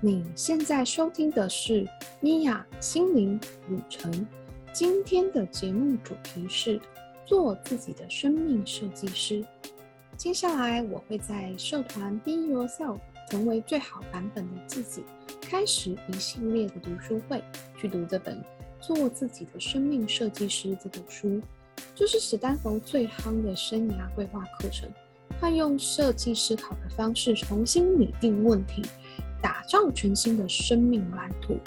你现在收听的是米娅心灵旅程。今天的节目主题是做自己的生命设计师。接下来我会在社团 Be Yourself 成为最好版本的自己，开始一系列的读书会，去读这本《做自己的生命设计师》这本书。这是史丹佛最夯的生涯规划课程，它用设计思考的方式重新拟定问题。打造全新的生命蓝图。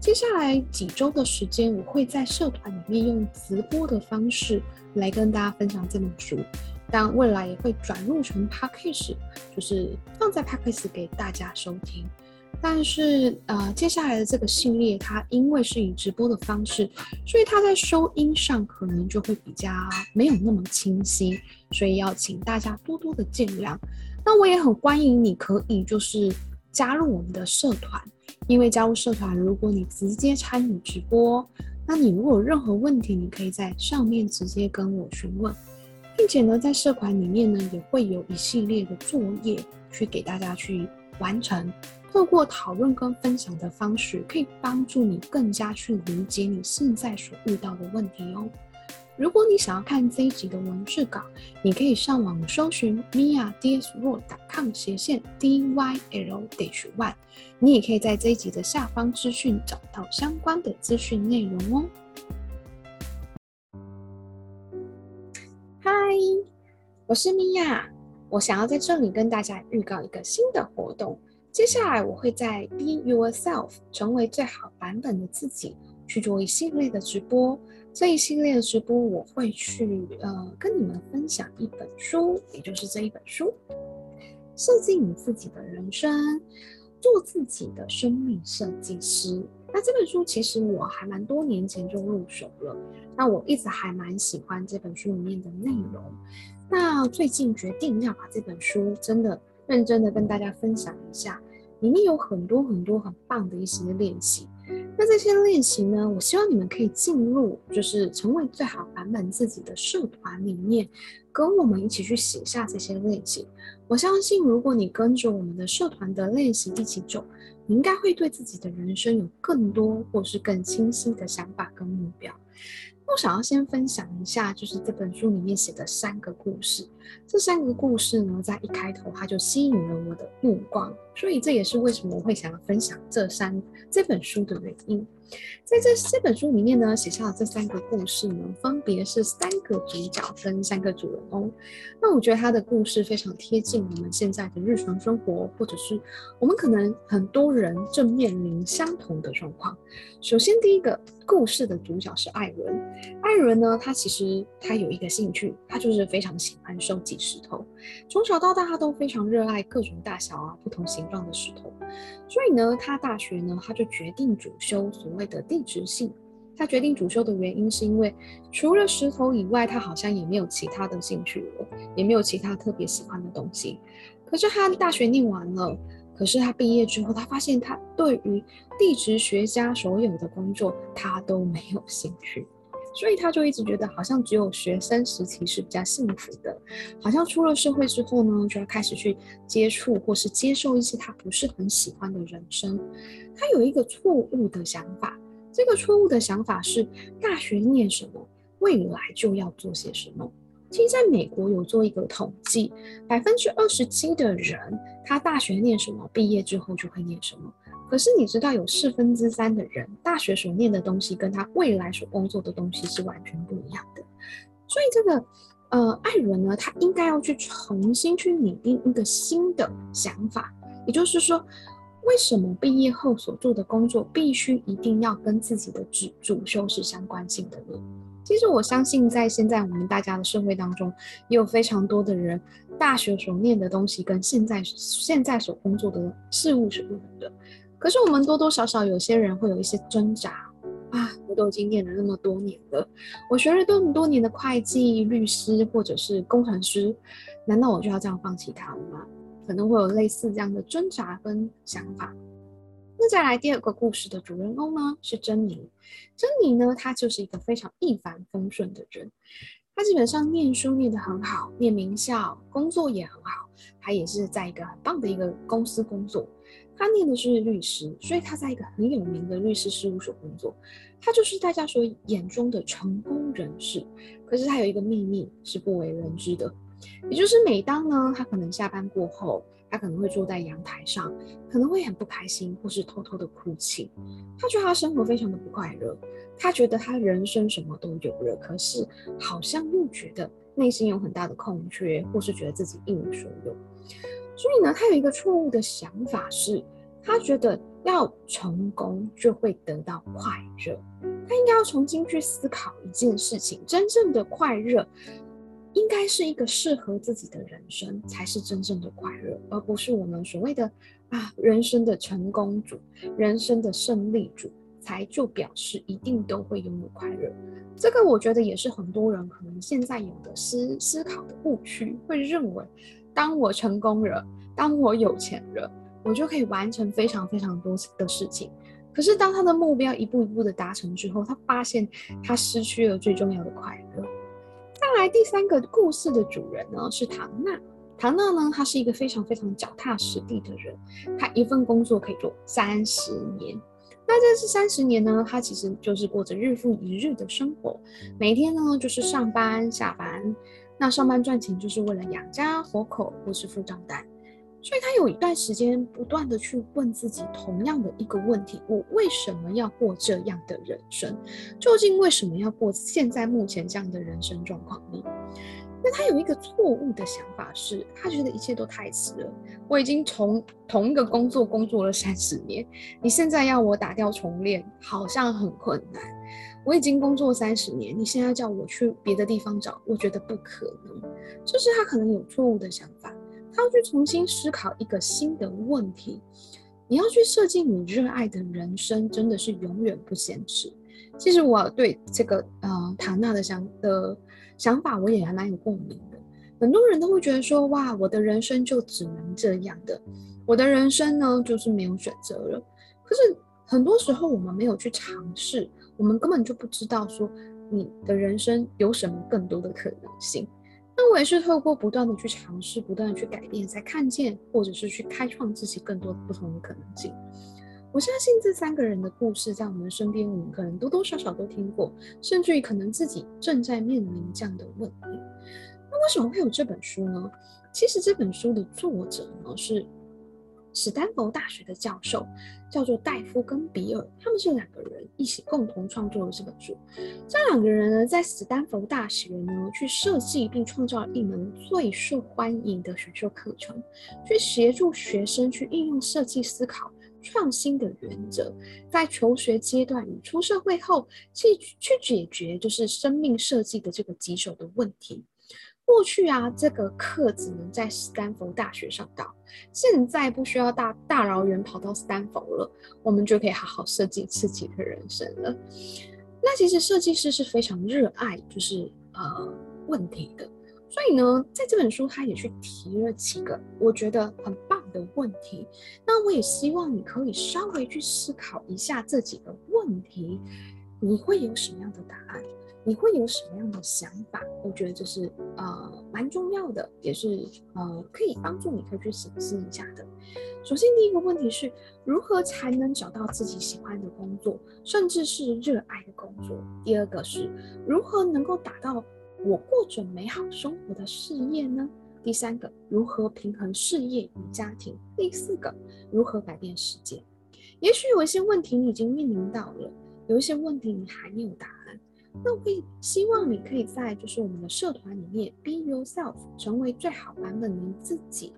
接下来几周的时间，我会在社团里面用直播的方式来跟大家分享这本书。但未来也会转录成 podcast，就是放在 podcast 给大家收听。但是呃，接下来的这个系列，它因为是以直播的方式，所以它在收音上可能就会比较没有那么清晰，所以要请大家多多的见谅。那我也很欢迎你可以就是。加入我们的社团，因为加入社团，如果你直接参与直播，那你如果有任何问题，你可以在上面直接跟我询问，并且呢，在社团里面呢，也会有一系列的作业去给大家去完成。透过讨论跟分享的方式，可以帮助你更加去理解你现在所遇到的问题哦。如果你想要看这一集的文字稿，你可以上网搜寻 mia ds world com 斜线 d y l dash one，你也可以在这一集的下方资讯找到相关的资讯内容哦。嗨，我是米娅，我想要在这里跟大家预告一个新的活动，接下来我会在 Be Yourself 成为最好版本的自己去做一系列的直播。这一系列的直播，我会去呃跟你们分享一本书，也就是这一本书，设计你自己的人生，做自己的生命设计师。那这本书其实我还蛮多年前就入手了，那我一直还蛮喜欢这本书里面的内容。那最近决定要把这本书真的认真的跟大家分享一下，里面有很多很多很棒的一些练习。那这些练习呢？我希望你们可以进入，就是成为最好版本自己的社团里面，跟我们一起去写下这些练习。我相信，如果你跟着我们的社团的练习一起走，你应该会对自己的人生有更多或是更清晰的想法跟目标。那我想要先分享一下，就是这本书里面写的三个故事。这三个故事呢，在一开头它就吸引了我的目光，所以这也是为什么我会想要分享这三这本书的原因。在这这本书里面呢，写下了这三个故事呢，分别是三个主角跟三个主人公。那我觉得他的故事非常贴近我们现在的日常生活，或者是我们可能很多人正面临相同的状况。首先，第一个故事的主角是艾伦。艾伦呢，他其实他有一个兴趣，他就是非常喜欢收集石头。从小到大，他都非常热爱各种大小啊、不同形状的石头。所以呢，他大学呢，他就决定主修所谓的地质性。他决定主修的原因是因为除了石头以外，他好像也没有其他的兴趣了，也没有其他特别喜欢的东西。可是他大学念完了，可是他毕业之后，他发现他对于地质学家所有的工作，他都没有兴趣。所以他就一直觉得，好像只有学生时期是比较幸福的，好像出了社会之后呢，就要开始去接触或是接受一些他不是很喜欢的人生。他有一个错误的想法，这个错误的想法是大学念什么，未来就要做些什么。其实，在美国有做一个统计，百分之二十七的人，他大学念什么，毕业之后就会念什么。可是你知道，有四分之三的人大学所念的东西，跟他未来所工作的东西是完全不一样的。所以这个，呃，艾伦呢，他应该要去重新去拟定一个新的想法，也就是说，为什么毕业后所做的工作必须一定要跟自己的主主修是相关性的呢？其实我相信，在现在我们大家的社会当中，也有非常多的人，大学所念的东西跟现在现在所工作的事物是不同的。可是我们多多少少有些人会有一些挣扎啊！我都已经念了那么多年了，我学了这么多年的会计、律师或者是工程师，难道我就要这样放弃它了吗？可能会有类似这样的挣扎跟想法。那再来第二个故事的主人公呢，是珍妮。珍妮呢，她就是一个非常一帆风顺的人，她基本上念书念得很好，念名校，工作也很好，她也是在一个很棒的一个公司工作。她念的是律师，所以她在一个很有名的律师事务所工作。她就是大家所眼中的成功人士。可是她有一个秘密是不为人知的，也就是每当呢，她可能下班过后，他可能会坐在阳台上，可能会很不开心，或是偷偷的哭泣。他觉得他生活非常的不快乐，他觉得他人生什么都有了，可是好像又觉得内心有很大的空缺，或是觉得自己一无所有。所以呢，他有一个错误的想法，是他觉得要成功就会得到快乐。他应该要重新去思考一件事情：真正的快乐，应该是一个适合自己的人生，才是真正的快乐，而不是我们所谓的啊人生的成功主、人生的胜利主，才就表示一定都会拥有快乐。这个我觉得也是很多人可能现在有的思思考的误区，会认为。当我成功了，当我有钱了，我就可以完成非常非常多的事情。可是当他的目标一步一步的达成之后，他发现他失去了最重要的快乐。再来第三个故事的主人呢是唐娜。唐娜呢，她是一个非常非常脚踏实地的人，她一份工作可以做三十年。那这是三十年呢，她其实就是过着日复一日的生活，每天呢就是上班下班。那上班赚钱就是为了养家糊口，或是付账单，所以他有一段时间不断的去问自己同样的一个问题：我为什么要过这样的人生？究竟为什么要过现在目前这样的人生状况呢？那他有一个错误的想法，是他觉得一切都太迟了。我已经从同一个工作工作了三十年，你现在要我打掉重练，好像很困难。我已经工作三十年，你现在叫我去别的地方找，我觉得不可能。就是他可能有错误的想法，他要去重新思考一个新的问题。你要去设计你热爱的人生，真的是永远不嫌迟。其实我对这个呃唐娜的想的想法，我也还蛮有共鸣的。很多人都会觉得说，哇，我的人生就只能这样的，我的人生呢就是没有选择了。可是很多时候我们没有去尝试。我们根本就不知道说你的人生有什么更多的可能性。那我也是透过不断的去尝试，不断的去改变，才看见或者是去开创自己更多不同的可能性。我相信这三个人的故事在我们身边，我们可能多多少少都听过，甚至于可能自己正在面临这样的问题。那为什么会有这本书呢？其实这本书的作者呢是。史丹佛大学的教授叫做戴夫跟比尔，他们是两个人一起共同创作了这本书。这两个人呢，在史丹佛大学呢，去设计并创造一门最受欢迎的选修课程，去协助学生去应用设计思考创新的原则，在求学阶段与出社会后，去去解决就是生命设计的这个棘手的问题。过去啊，这个课只能在斯坦福大学上到，现在不需要大大老远跑到斯坦福了，我们就可以好好设计自己的人生了。那其实设计师是非常热爱就是呃问题的，所以呢，在这本书他也去提了几个我觉得很棒的问题。那我也希望你可以稍微去思考一下这几个问题，你会有什么样的答案？你会有什么样的想法？我觉得这是呃蛮重要的，也是呃可以帮助你可以去审视一下的。首先，第一个问题是如何才能找到自己喜欢的工作，甚至是热爱的工作？第二个是如何能够达到我过着美好生活的事业呢？第三个，如何平衡事业与家庭？第四个，如何改变世界？也许有一些问题你已经面临到了，有一些问题你还没有答。那我会希望你可以在就是我们的社团里面，be yourself，成为最好版本的自己，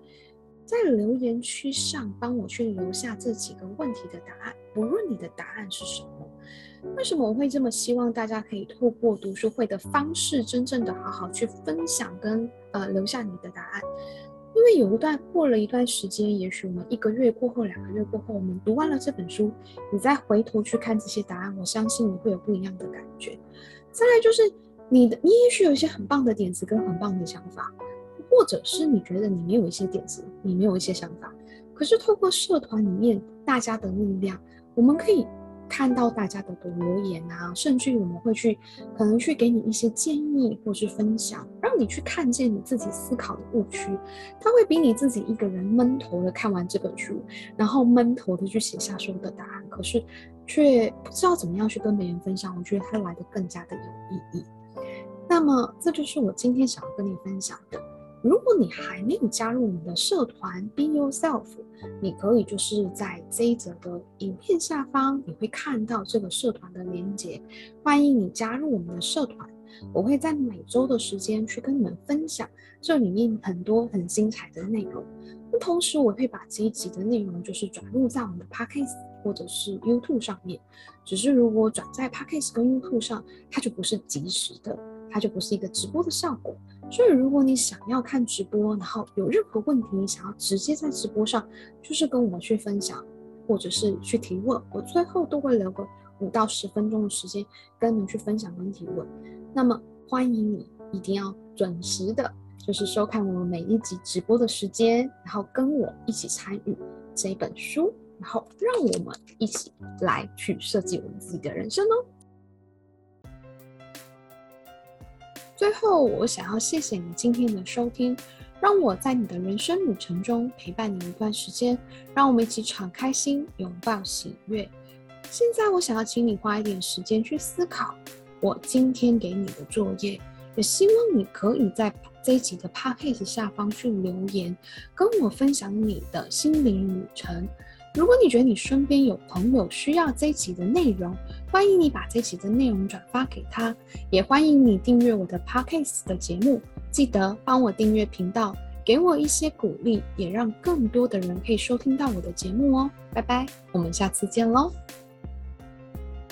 在留言区上帮我去留下这几个问题的答案，不论你的答案是什么。为什么我会这么希望大家可以透过读书会的方式，真正的好好去分享跟呃留下你的答案？因为有一段过了一段时间，也许我们一个月过后、两个月过后，我们读完了这本书，你再回头去看这些答案，我相信你会有不一样的感觉。再来就是你的，你也许有一些很棒的点子跟很棒的想法，或者是你觉得你没有一些点子，你没有一些想法，可是透过社团里面大家的力量，我们可以看到大家的留言啊，甚至我们会去可能去给你一些建议或是分享，让你去看见你自己思考的误区。它会比你自己一个人闷头的看完这本书，然后闷头的去写下所有的答案，可是却不知道怎么样去跟别人分享。我觉得它来的更加的有意义。那么，这就是我今天想要跟你分享的。如果你还没有加入我们的社团 Be Yourself，你可以就是在这一则的影片下方，你会看到这个社团的连接，欢迎你加入我们的社团。我会在每周的时间去跟你们分享这里面很多很精彩的内容。那同时，我会把这一集的内容就是转录在我们的 Podcast 或者是 YouTube 上面。只是如果转在 Podcast 跟 YouTube 上，它就不是即时的，它就不是一个直播的效果。所以，如果你想要看直播，然后有任何问题，想要直接在直播上，就是跟我们去分享，或者是去提问，我最后都会留个五到十分钟的时间跟你去分享跟提问。那么，欢迎你一定要准时的，就是收看我们每一集直播的时间，然后跟我一起参与这本书，然后让我们一起来去设计我们自己的人生哦。最后，我想要谢谢你今天的收听，让我在你的人生旅程中陪伴你一段时间，让我们一起敞开心，拥抱喜悦。现在，我想要请你花一点时间去思考我今天给你的作业，也希望你可以在这一集的 podcast 下方去留言，跟我分享你的心灵旅程。如果你觉得你身边有朋友需要这一集的内容，欢迎你把这集的内容转发给他，也欢迎你订阅我的 podcast 的节目。记得帮我订阅频道，给我一些鼓励，也让更多的人可以收听到我的节目哦。拜拜，我们下次见喽。